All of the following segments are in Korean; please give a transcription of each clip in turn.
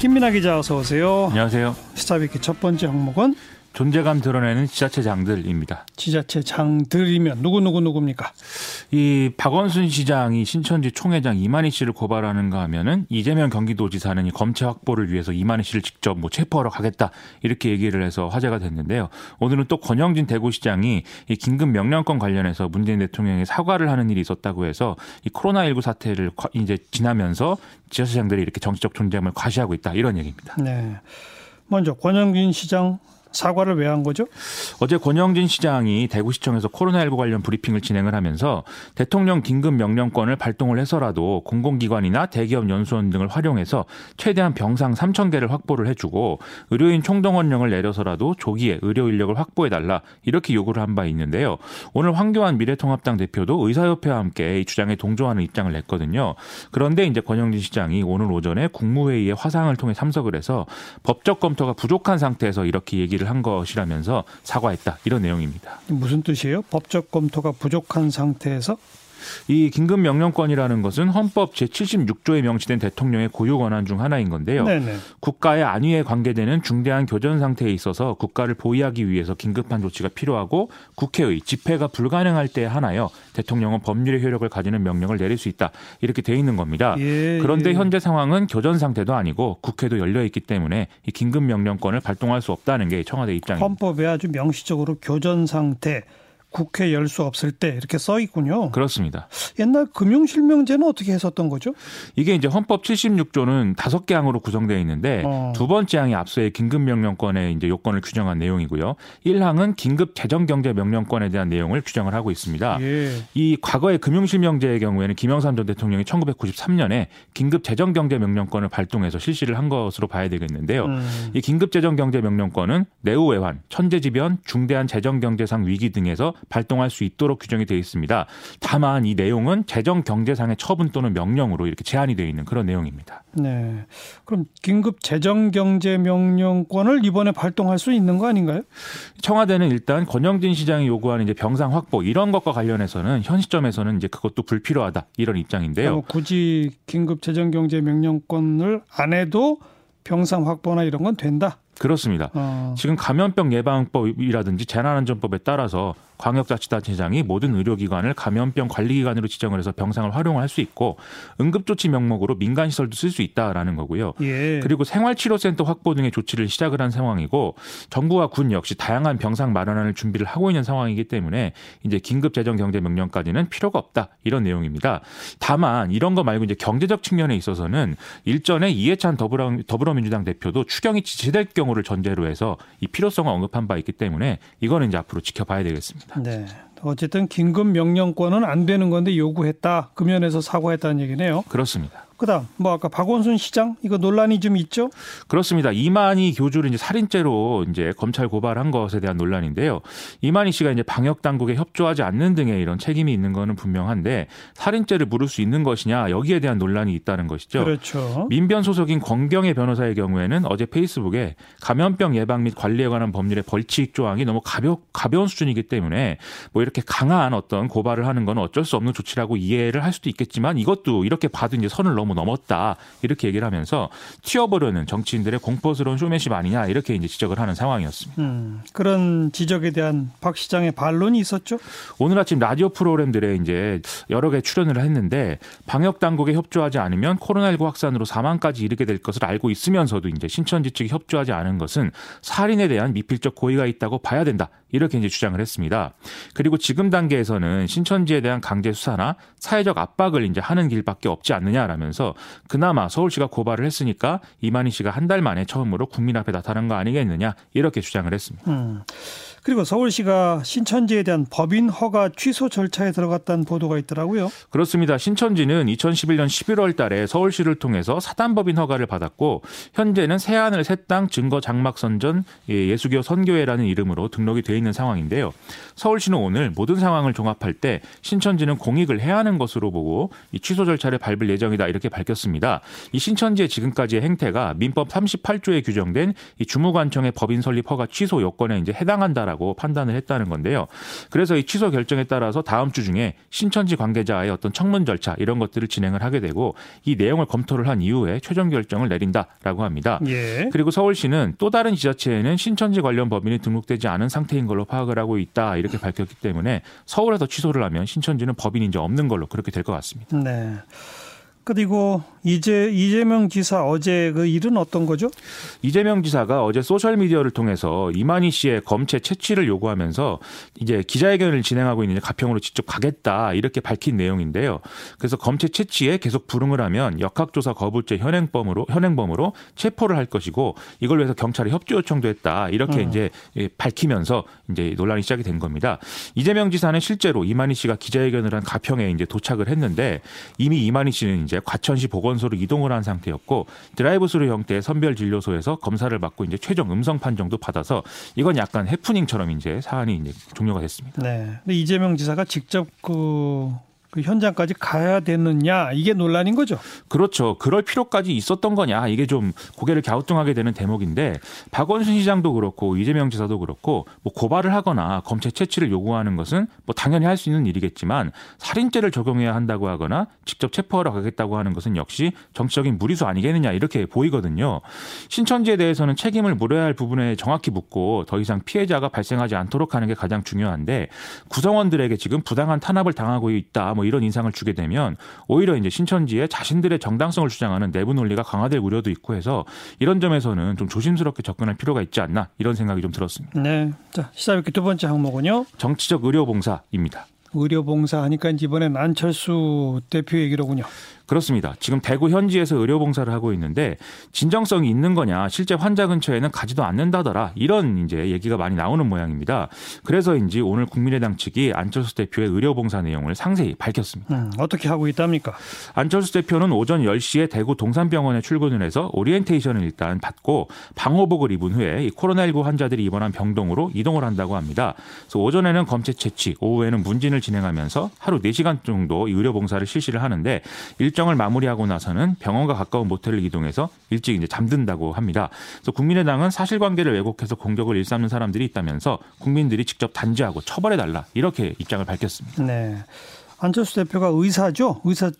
김민아 기자 어서 오세요. 안녕하세요. 시사비키 첫 번째 항목은 존재감 드러내는 지자체장들입니다. 지자체장들이면 누구 누구 누굽니까? 이 박원순 시장이 신천지 총회장 이만희 씨를 고발하는가 하면은 이재명 경기도지사는 이 검체 확보를 위해서 이만희 씨를 직접 뭐 체포하러 가겠다 이렇게 얘기를 해서 화제가 됐는데요. 오늘은 또 권영진 대구시장이 이 긴급 명령권 관련해서 문재인 대통령이 사과를 하는 일이 있었다고 해서 이 코로나19 사태를 이제 지나면서 지자체장들이 이렇게 정치적 존재감을 과시하고 있다 이런 얘기입니다. 네. 먼저 권영진 시장 사과를 왜 한 거죠? 어제 권영진 시장이 대구시청에서 코로나19 관련 브리핑을 진행을 하면서 대통령 긴급 명령권을 발동을 해서라도 공공기관이나 대기업 연수원 등을 활용해서 최대한 병상 3천 개를 확보를 해주고 의료인 총동원령을 내려서라도 조기에 의료 인력을 확보해달라 이렇게 요구를 한 바 있는데요. 오늘 황교안 미래통합당 대표도 의사협회와 함께 이 주장에 동조하는 입장을 냈거든요. 그런데 이제 권영진 시장이 오늘 오전에 국무회의에 화상을 통해 참석을 해서 법적 검토가 부족한 상태에서 이렇게 얘기를 얘기를 한 것이라면서 사과했다 이런 내용입니다. 무슨 뜻이에요? 법적 검토가 부족한 상태에서 이 긴급 명령권이라는 것은 헌법 제76조에 명시된 대통령의 고유 권한 중 하나인 건데요. 네네. 국가의 안위에 관계되는 중대한 교전 상태에 있어서 국가를 보위하기 위해서 긴급한 조치가 필요하고 국회의 집회가 불가능할 때에 하나여 대통령은 법률의 효력을 가지는 명령을 내릴 수 있다. 이렇게 돼 있는 겁니다. 예, 그런데 예. 현재 상황은 교전 상태도 아니고 국회도 열려 있기 때문에 이 긴급 명령권을 발동할 수 없다는 게 청와대 입장입니다. 헌법에 아주 명시적으로 교전 상태 국회 열 수 없을 때 이렇게 써 있군요. 그렇습니다. 옛날 금융실명제는 어떻게 했었던 거죠? 이게 이제 헌법 76조는 다섯 개 항으로 구성되어 있는데 어. 두 번째 항이 앞서의 긴급명령권의 이제 요건을 규정한 내용이고요. 1항은 긴급 재정경제명령권에 대한 내용을 규정을 하고 있습니다. 예. 이 과거의 금융실명제의 경우에는 김영삼 전 대통령이 1993년에 긴급 재정경제명령권을 발동해서 실시를 한 것으로 봐야 되겠는데요. 음. 이 긴급 재정경제명령권은 내후외환, 천재지변, 중대한 재정경제상 위기 등에서 발동할 수 있도록 규정이 되어 있습니다. 다만 이 내용은 재정 경제상의 처분 또는 명령으로 이렇게 제한이 되어 있는 그런 내용입니다. 네. 그럼 긴급 재정 경제 명령권을 이번에 발동할 수 있는 거 아닌가요? 청와대는 일단 권영진 시장이 요구하는 이제 병상 확보 이런 것과 관련해서는 현 시점에서는 이제 그것도 불필요하다 이런 입장인데요. 굳이 긴급 재정 경제 명령권을 안 해도 병상 확보나 이런 건 된다. 그렇습니다. 어. 지금 감염병 예방법이라든지 재난안전법에 따라서 광역자치단체장이 모든 의료기관을 감염병 관리기관으로 지정을 해서 병상을 활용할 수 있고 응급조치 명목으로 민간시설도 쓸 수 있다라는 거고요. 예. 그리고 생활치료센터 확보 등의 조치를 시작을 한 상황이고 정부와 군 역시 다양한 병상 마련할 준비를 하고 있는 상황이기 때문에 이제 긴급재정경제명령까지는 필요가 없다 이런 내용입니다. 다만 이런 거 말고 이제 경제적 측면에 있어서는 일전에 이해찬 더불어, 더불어민주당 대표도 추경이 지체될 경우를 전제로 해서 이 필요성을 언급한 바 있기 때문에 이거는 이제 앞으로 지켜봐야 되겠습니다. 있습니다. 네. 어쨌든 긴급 명령권은 안 되는 건데 요구했다. 그 면에서 사과했다는 얘기네요. 그렇습니다. 그다음 뭐 아까 박원순 시장 이거 논란이 좀 있죠? 그렇습니다. 이만희 교주를 이제 살인죄로 이제 검찰 고발한 것에 대한 논란인데요. 이만희 씨가 이제 방역 당국에 협조하지 않는 등의 이런 책임이 있는 거는 분명한데 살인죄를 물을 수 있는 것이냐 여기에 대한 논란이 있다는 것이죠. 그렇죠. 민변 소속인 권경의 변호사의 경우에는 어제 페이스북에 감염병 예방 및 관리에 관한 법률의 벌칙 조항이 너무 가벼 가벼운 수준이기 때문에 뭐 이렇게 강한 어떤 고발을 하는 건 어쩔 수 없는 조치라고 이해를 할 수도 있겠지만 이것도 이렇게 봐도 이제 선을 넘어 너무 넘었다 이렇게 얘기를 하면서 튀어버리는 정치인들의 공포스러운 쇼맨십 아니냐 이렇게 이제 지적을 하는 상황이었습니다. 음, 그런 지적에 대한 박 시장의 반론이 있었죠? 오늘 아침 라디오 프로그램들에 이제 여러 개 출연을 했는데 방역 당국에 협조하지 않으면 코로나19 확산으로 사망까지 이르게 될 것을 알고 있으면서도 이제 신천지 측이 협조하지 않은 것은 살인에 대한 미필적 고의가 있다고 봐야 된다 이렇게 이제 주장을 했습니다. 그리고 지금 단계에서는 신천지에 대한 강제 수사나 사회적 압박을 이제 하는 길밖에 없지 않느냐라면서 하면서 그나마 서울시가 고발을 했으니까 이만희 씨가 한 달 만에 처음으로 국민 앞에 나타난 거 아니겠느냐 이렇게 주장을 했습니다. 음. 그리고 서울시가 신천지에 대한 법인 허가 취소 절차에 들어갔다는 보도가 있더라고요. 그렇습니다. 신천지는 2011년 11월 달에 서울시를 통해서 사단법인 허가를 받았고 현재는 새하늘 새땅 증거 장막 선전 예, 예수교 선교회라는 이름으로 등록이 돼 있는 상황인데요. 서울시는 오늘 모든 상황을 종합할 때 신천지는 공익을 해야 하는 것으로 보고 이 취소 절차를 밟을 예정이다 이렇게 밝혔습니다. 이 신천지의 지금까지의 행태가 민법 38조에 규정된 이 주무관청의 법인 설립 허가 취소 요건에 이제 해당한다 없다라고 판단을 했다는 건데요. 그래서 이 취소 결정에 따라서 다음 주 중에 신천지 관계자의 어떤 청문 절차 이런 것들을 진행을 하게 되고 이 내용을 검토를 한 이후에 최종 결정을 내린다라고 합니다. 예. 그리고 서울시는 또 다른 지자체에는 신천지 관련 법인이 등록되지 않은 상태인 걸로 파악을 하고 있다 이렇게 밝혔기 때문에 서울에서 취소를 하면 신천지는 이제 없는 걸로 그렇게 될 것 같습니다. 네. 그리고 이제 이재명 지사 어제 그 일은 어떤 거죠? 이재명 지사가 어제 소셜 미디어를 통해서 이만희 씨의 검체 채취를 요구하면서 이제 기자회견을 진행하고 있는 가평으로 직접 가겠다 이렇게 밝힌 내용인데요. 그래서 검체 채취에 계속 불응을 하면 역학조사 거부죄 현행범으로 현행범으로 체포를 할 것이고 이걸 위해서 경찰에 협조 요청도 했다 이렇게 음. 이제 밝히면서 이제 논란이 시작이 된 겁니다. 이재명 지사는 실제로 이만희 씨가 기자회견을 한 가평에 이제 도착을 했는데 이미 이만희 씨는 이제 과천시 보건소로 이동을 한 상태였고 드라이브스루 형태의 선별 진료소에서 검사를 받고 이제 최종 음성 판정도 받아서 이건 약간 해프닝처럼 이제 사안이 이제 종료가 됐습니다. 네. 근데 이재명 지사가 직접 그, 그 현장까지 가야 되느냐 이게 논란인 거죠. 그렇죠. 그럴 필요까지 있었던 거냐 이게 좀 고개를 갸우뚱하게 되는 대목인데 박원순 시장도 그렇고 이재명 지사도 그렇고 뭐 고발을 하거나 검체 채취를 요구하는 것은 뭐 당연히 할 수 있는 일이겠지만 살인죄를 적용해야 한다고 하거나 직접 체포하러 가겠다고 하는 것은 역시 정치적인 무리수 아니겠느냐 이렇게 보이거든요. 신천지에 대해서는 책임을 물어야 할 부분에 정확히 묻고 더 이상 피해자가 발생하지 않도록 하는 게 가장 중요한데 구성원들에게 지금 부당한 탄압을 당하고 있다 뭐 이런 인상을 주게 되면 오히려 이제 신천지의 자신들의 정당성을 주장하는 내부 논리가 강화될 우려도 있고 해서 이런 점에서는 좀 조심스럽게 접근할 필요가 있지 않나 이런 생각이 좀 들었습니다. 네. 자, 시사회기 두 번째 항목은요. 정치적 의료 봉사입니다. 의료봉사 하니까 이번엔 안철수 대표 얘기로군요. 그렇습니다. 지금 대구 현지에서 의료 봉사를 하고 있는데 진정성이 있는 거냐, 실제 환자 근처에는 가지도 않는다더라 이런 이제 얘기가 많이 나오는 모양입니다. 그래서인지 오늘 국민의당 측이 안철수 대표의 의료 봉사 내용을 상세히 밝혔습니다. 음, 어떻게 하고 있답니까? 안철수 대표는 오전 10시에 대구 동산병원에 출근을 해서 오리엔테이션을 일단 받고 방호복을 입은 후에 이 코로나19 환자들이 입원한 병동으로 이동을 한다고 합니다. 그래서 오전에는 검체 채취, 오후에는 문진을 진행하면서 하루 4시간 정도 이 의료 봉사를 실시를 하는데 일정 을 마무리하고 나서는 병원과 가까운 모텔을 이동해서 일찍 이제 잠든다고 합니다. 그래서 국민의당은 사실관계를 왜곡해서 공격을 일삼는 사람들이 있다면서 국민들이 직접 단죄하고 처벌해 달라 이렇게 입장을 밝혔습니다. 네. 안철수 대표가 의사죠? 의사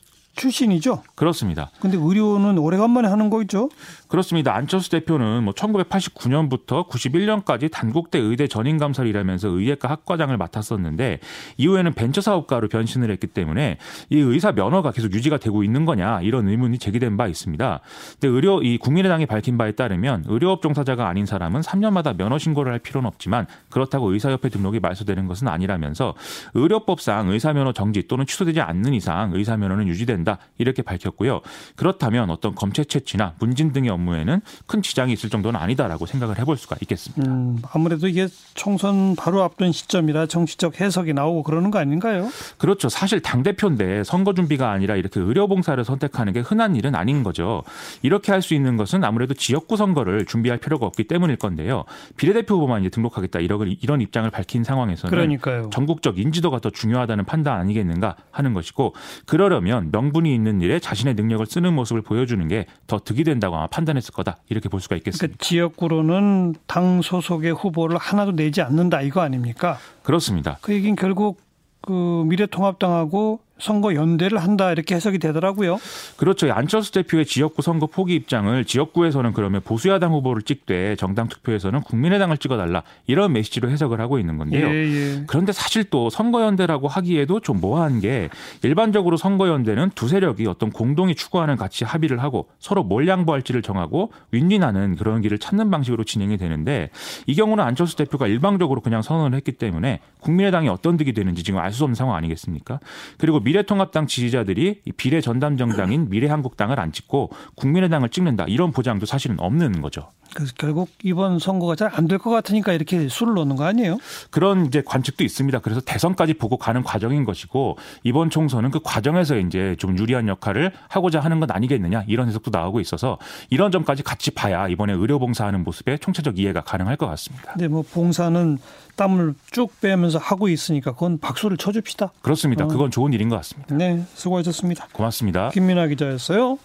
출신이죠? 그렇습니다. 근데 의료는 오래간만에 하는 거죠? 그렇습니다. 안철수 대표는 뭐 1989년부터 91년까지 단국대 의대 전임 감사를 일하면서 의예과 학과장을 맡았었는데 이후에는 벤처 사업가로 변신을 했기 때문에 이 의사 면허가 계속 유지가 되고 있는 거냐 이런 의문이 제기된 바 있습니다. 근데 의료 이 국민의당이 밝힌 바에 따르면 의료업 종사자가 아닌 사람은 3년마다 면허 신고를 할 필요는 없지만 그렇다고 의사협회 등록이 말소되는 것은 아니라면서 의료법상 의사 면허 정지 또는 취소되지 않는 이상 의사 면허는 유지된다 이렇게 밝혔고요. 그렇다면 어떤 검체 채취나 문진 등의 업무에는 큰 지장이 있을 정도는 아니다라고 생각을 해볼 수가 있겠습니다. 음, 아무래도 이게 총선 바로 앞둔 시점이라 정치적 해석이 나오고 그러는 거 아닌가요? 그렇죠. 사실 당 대표인데 선거 준비가 아니라 이렇게 의료 봉사를 선택하는 게 흔한 일은 아닌 거죠. 이렇게 할 수 있는 것은 아무래도 지역구 선거를 준비할 필요가 없기 때문일 건데요. 비례대표 후보만 이제 등록하겠다 이런 이런 입장을 밝힌 상황에서는 그러니까요. 전국적 인지도가 더 중요하다는 판단 아니겠는가 하는 것이고 그러려면 명 분이 있는 일에 자신의 능력을 쓰는 모습을 보여주는 게 더 득이 된다고 아마 판단했을 거다 이렇게 볼 수가 있겠습니다. 그러니까 지역구로는 당 소속의 후보를 하나도 내지 않는다 이거 아닙니까? 그렇습니다. 그 얘기는 결국 그 미래통합당하고 선거 연대를 한다 이렇게 해석이 되더라고요. 그렇죠. 안철수 대표의 지역구 선거 포기 입장을 지역구에서는 그러면 보수야당 후보를 찍되 정당 투표에서는 국민의당을 찍어달라 이런 메시지로 해석을 하고 있는 건데요. 예, 예. 그런데 사실 또 선거 연대라고 하기에도 좀 모호한 게 일반적으로 선거 연대는 두 세력이 어떤 공동이 추구하는 가치 합의를 하고 서로 뭘 양보할지를 정하고 윈윈하는 그런 길을 찾는 방식으로 진행이 되는데 이 경우는 안철수 대표가 일방적으로 그냥 선언을 했기 때문에 국민의당이 어떤 득이 되는지 지금 알 수 없는 상황 아니겠습니까? 그리고 미래통합당 지지자들이 이 비례 전담 정당인 미래한국당을 안 찍고 국민의당을 찍는다 이런 보장도 사실은 없는 거죠. 그래서 결국 이번 선거가 잘 안 될 것 같으니까 이렇게 수를 놓는 거 아니에요? 그런 이제 관측도 있습니다. 그래서 대선까지 보고 가는 과정인 것이고 이번 총선은 그 과정에서 이제 좀 유리한 역할을 하고자 하는 건 아니겠느냐 이런 해석도 나오고 있어서 이런 점까지 같이 봐야 이번에 의료 봉사하는 모습에 총체적 이해가 가능할 것 같습니다. 근데 뭐 봉사는 땀을 쭉 빼면서 하고 있으니까 그건 박수를 쳐줍시다. 그렇습니다. 어. 그건 좋은 일인 것 같습니다. 네, 수고하셨습니다. 고맙습니다. 김민아 기자였어요.